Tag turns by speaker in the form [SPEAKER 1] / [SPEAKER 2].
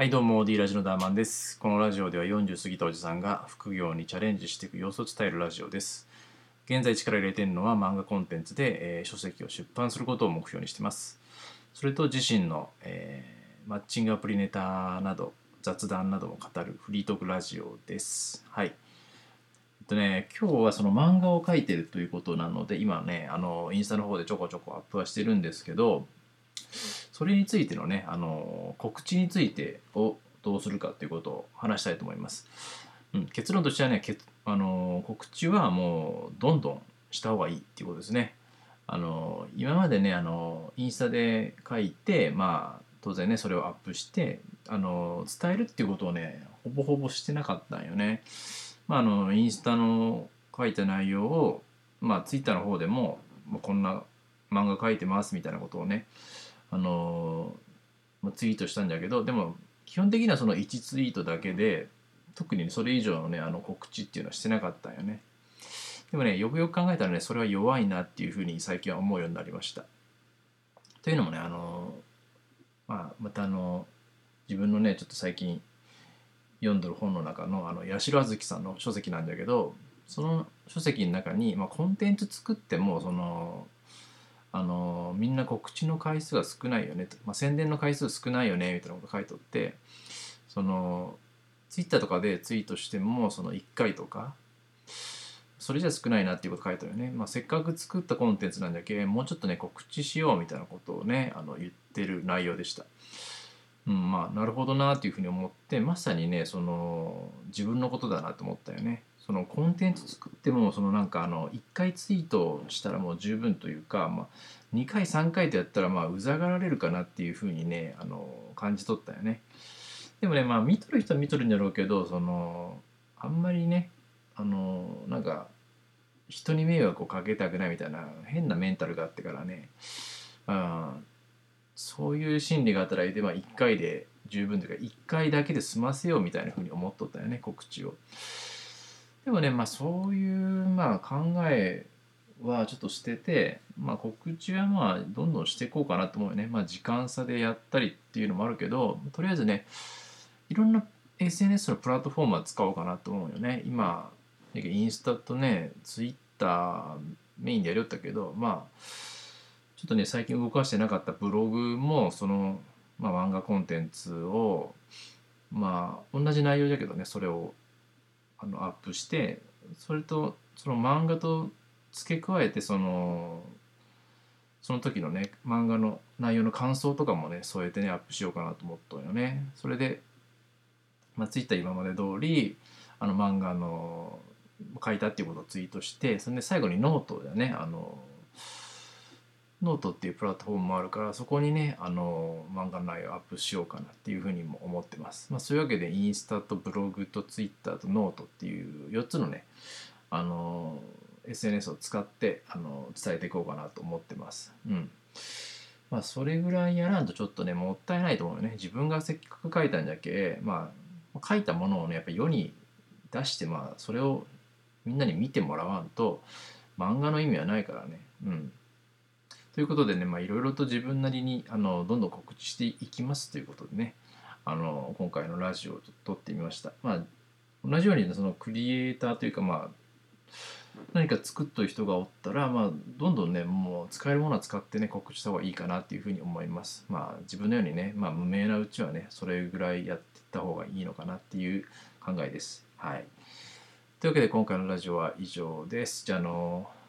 [SPEAKER 1] はいどうも D ラジオのダーマンです。このラジオでは40過ぎたおじさんが副業にチャレンジしていく様子を伝えるラジオです。現在力入れてるのは漫画コンテンツで、えー書籍を出版することを目標にしてます。それと自身の、えーマッチングアプリネタなど雑談なども語るフリートークラジオです。はい。えっとね今日はその漫画を描いてるということなので今ねあのインスタの方でちょこちょこアップはしてるんですけどそれについてのね、あの告知についてをどうするかということを話したいと思います。うん、結論としてはね、あの告知はもうどんどんした方がいいっていうことですね。あの今までね、あのインスタで書いて、まあ当然ね、それをアップして、あの伝えるっていうことをね、ほぼほぼしてなかったんよね。まあ、あのインスタの書いた内容を、まあ、ツイッターの方でも、まあ、こんな漫画書いてますみたいなことをね、あのまツイートしたんだけどでも基本的にはその1ツイートだけで特にそれ以上のねあの告知っていうのはしてなかったんよね。でもねよくよく考えたらねそれは弱いなっていうふうに最近は思うようになりました。というのもねあの、まあ、またあの自分のねちょっと最近読んでる本の中のあの八代あずきさんの書籍なんだけどその書籍の中に、まあ、コンテンツ作ってもそのあのみんな告知の回数が少ないよねと、まあ、宣伝の回数少ないよねみたいなこと書いとってそのツイッターとかでツイートしてもその1回とかそれじゃ少ないなっていうこと書いてあるよね、まあ、せっかく作ったコンテンツなんだけもうちょっとね告知しようみたいなことをねあの言ってる内容でした。うん、まあなるほどなっていうふうに思ってまさにねその自分のことだなと思ったよね。そのコンテンツ作ってもそのなんかあの1回ツイートしたらもう十分というか、まあ、2回3回とやったらまあうざがられるかなっていうふうにねあの感じ取ったよね。でもねまあ見とる人は見とるんだろうけどそのあんまりねあのなんか人に迷惑をかけたくないみたいな変なメンタルがあってからね、あそういう心理が働いて、まあ、1回で十分というか1回だけで済ませようみたいなふうに思っとったよね告知を。でもねまあそういうまあ考えはちょっと捨てて、まあ、告知はまあどんどんしていこうかなと思うよね。まあ時間差でやったりっていうのもあるけどとりあえずねいろんな SNS のプラットフォームは使おうかなと思うよね。今インスタとねツイッターメインでやりよったけどまあちょっとね最近動かしてなかったブログもその、まあ、漫画コンテンツをまあ同じ内容だけどねそれをあのアップしてそれとその漫画と付け加えてそのその時のね漫画の内容の感想とかもね添えてねアップしようかなと思ったよね。それで、まあ、ツイッター今まで通りあの漫画の書いたっていうことをツイートしてそれで最後にノートでねあのノートっていうプラットフォームもあるからそこにねあの漫画の内容をアップしようかなっていうふうにも思ってます。まあ、そういうわけでインスタとブログとツイッターとノートっていう4つのねあの SNS を使ってあの伝えていこうかなと思ってます。うん。まあそれぐらいやらんとちょっとねもったいないと思うよね。自分がせっかく書いたんじゃけまあ書いたものをねやっぱ世に出してまあそれをみんなに見てもらわんと漫画の意味はないからね。うん。ということでね、まあ、いろいろと自分なりにあのどんどん告知していきますということでね、あの今回のラジオを撮ってみました。まあ、同じようにねそのクリエイターというか、まあ、何か作っとる人がおったら、まあ、どんどんね、もう使えるものは使ってね、告知した方がいいかなっていうふうに思います。まあ、自分のようにね、まあ、無名なうちはね、それぐらいやっていった方がいいのかなっていう考えです。はい。というわけで、今回のラジオは以上です。じゃあ、のー